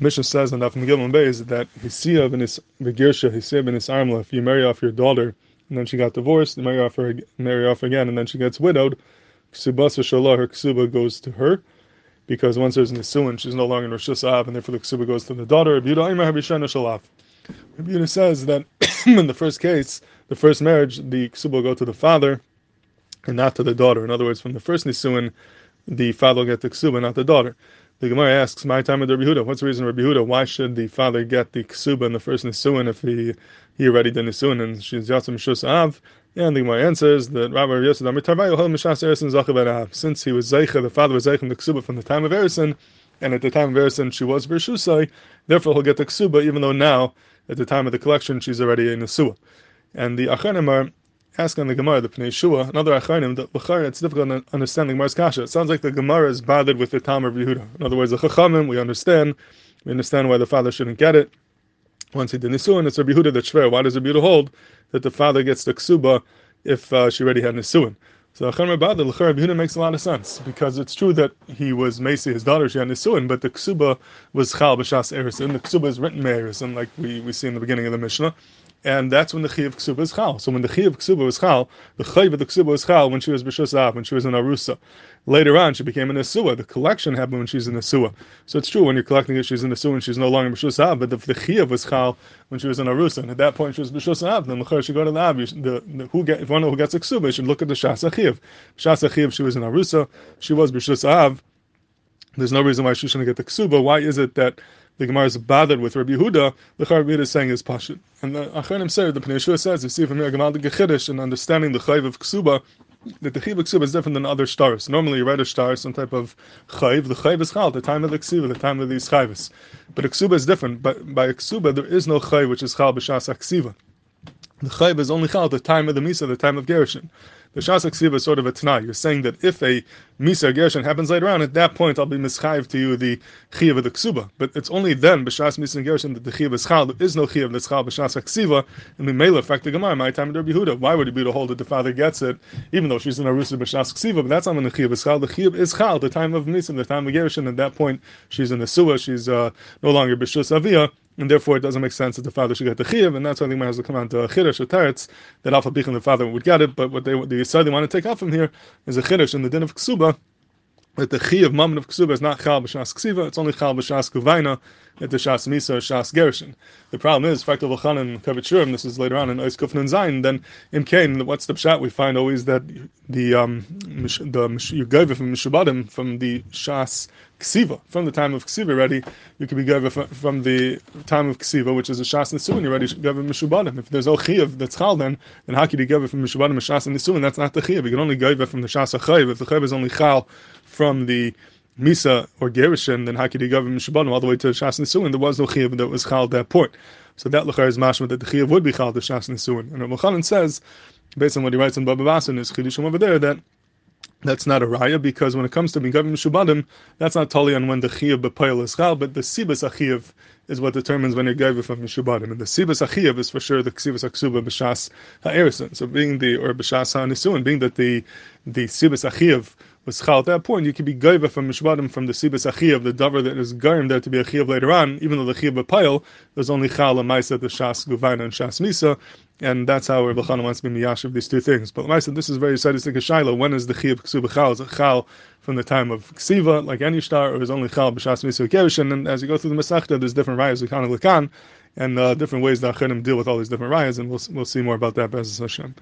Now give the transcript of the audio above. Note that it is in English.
Mishnah says on Daf Mem Gimmel Beis that Hisiya ben Girsha, Hisiya ben Armla, if you marry off your daughter and then she got divorced, you marry off her, marry off again, and then she gets widowed, Ksubasa Shalah, her Ksuba goes to her, because once there's Nisuin, she's no longer in Rosh Hashanah, and therefore the Ksuba goes to the daughter. Rabbi Yehuda says that in the first case, the first marriage, the Ksuba will go to the father and not to the daughter. In other words, from the first Nisuin, the father will get the Ksuba, not the daughter. The Gemara asks, "My time with Rabbi Yehuda. What's the reason, Rabbi Yehuda? Why should the father get the ksuba in the first nisuin if he he already did nisuin and she's yatzim shus av?" And the Gemara answers that Rabbi Yosef since he was zeicha, the father was zeicha the ksuba from the time of Erison, and at the time of Erison she was bershusai, therefore he'll get the ksuba, even though now at the time of the collection she's already a nesua. And the Achronim asking the Gemara, the Pnei Yehoshua, another Achronim, that Bechar, it's difficult to understand the Gemara's Kasha. It sounds like the Gemara is bothered with the Talmud of Yehuda. In other words, the Chachamim, we understand, we understand why the father shouldn't get it. Once he did Nisuin, it's Rabbi Yehuda that's fair. Why does Rabbi Yehuda hold that the father gets the Ksuba if uh, she already had Nisuin? So Achronim L'char Rabbi Yehuda makes a lot of sense, because it's true that he was Macy, his daughter, she had Nisuin, but the Ksuba was Chal B'Shas Erison. The Ksuba is written Erison, like we, we see in the beginning of the Mishnah and that's when the Chiyav Ksuba is Chal. So when the Chiyav Ksuba was Chal, the Chayiv of the Ksuba was Chal when she was B'Shus Av, when she was in Arusa. Later on, she became an Asua. The collection happened when she's in Asua. So it's true, when you're collecting it, she's in Asua and she's no longer B'Shus Av, but the, the Chiyav was Chal when she was in Arusa. And at that point, she was B'Shus Av. Then the should go to the Av. The, the, who get, if one who gets a Ksuba, should look at the Shas Achiyav. Shas Achiyav, she was in Arusa, she was B'Shus Av. There's no reason why she shouldn't get the Ksuba. Why is it that the Gemara is bothered with Rabbi Yehuda, the Rabbi is saying is Pashut. And the Achronim say, the Pnei says, you see from here, Gemal Gechidish, and understanding the Chayv of Ksuba, that the Chiv of Ksuba is different than other stars. Normally you write a star, some type of Chayv, the Chayv is Chal, the time of the Ksuba, the time of these Chayvs. But Ksuba is different. But by Ksuba, there is no Chayv which is Chal B'Shas Aksiva. The Chayv is only Chal at the time of the Misa, the time of Gershon. The Shas Aksiva is sort of a Tanai. You're saying that if a Misa Gershon happens later on, at that point I'll be mischayiv to you the Chiyav of the Ksuba. But it's only then, B'Shas Misa and Gershon, that the Chiyav is Chal. There is no Chiyav that's Chal B'Shas Aksiva. And the Mela, fact the Gemara, my time of Rabbi Yehuda. Why would it be to hold that the father gets it, even though she's in Arusa B'Shas Aksiva? But that's not when the Chiyav is Chal. The Chiyav is Chal, the time of Misa, the time of Gershon. At that point, she's in the Suah, she's uh, no longer B'Shus Aviyah and therefore it doesn't make sense that the father should get the chiyuv, and that's why I think has come out to chiddush or teretz that alpha bichin the father would get it. But what they the they want to take out from here is a chiddush in the din of ksuba that the chiyuv mammon of ksuba is not chal b'shas ksiva, it's only chal b'shas kuvaina at the shas misa shas gershon. The problem is fakta v'chan and Kovetz Shiurim. This is later on in Ois Kufnan Zayin. Then in Kain, what's the pshat? We find always that the um the you gave from mishubadim from the shas ksiva from the time of ksiva already. You could be gave from the time of ksiva, which is a shas nisuin. You already gave mishubadim. If there's no chiyav that's chal, then then how could you give from mishubadim shas nisuin? That's not the chiyav. You can only give from the shas achayiv. If the chayiv is only chal from the Misa or Gerushin, then he govern Mishabanim all the way to Shas Nisuin? There was no Chiyav that was Chal at that point. So that Lachar is mashma that the Chiyav would be Chal to Shas Nisuin. And Rav says, based on what he writes in Bava Basra, is Chidushim over there, that that's not a raya because when it comes to Migavim Shubadim, that's not totally on when the Chiyav B'Payel is Chal, but the Sibas Achiyav is what determines when you're Gaiva from Mishubadim. And the Sibas Achiyav is for sure the Ksibas Aksuba B'Shas Ha'erison. So being the, or B'Shas HaNisuin, being that the, the Sibas Achiyav was chal. At that point, you could be gaiva from mishvadim from the sibas achiyav, the davar that is garim there to be a chiyav later on, even though the chiyav pile there's only chal and maisa the shas guvayna and shas misa, and that's how Reb Elchanan wants to be miyash of these two things. But maisa, this is very sadistic a shaila. When is the chiyav ksuba chal? Is it chal from the time of ksiva, like any star, or is only chal b'shas misa kerishin? And as you go through the masachta, there's different rayas, and lekan, and uh, different ways that achirim deal with all these different rayas, and we'll we'll see more about that. Bez Hashem.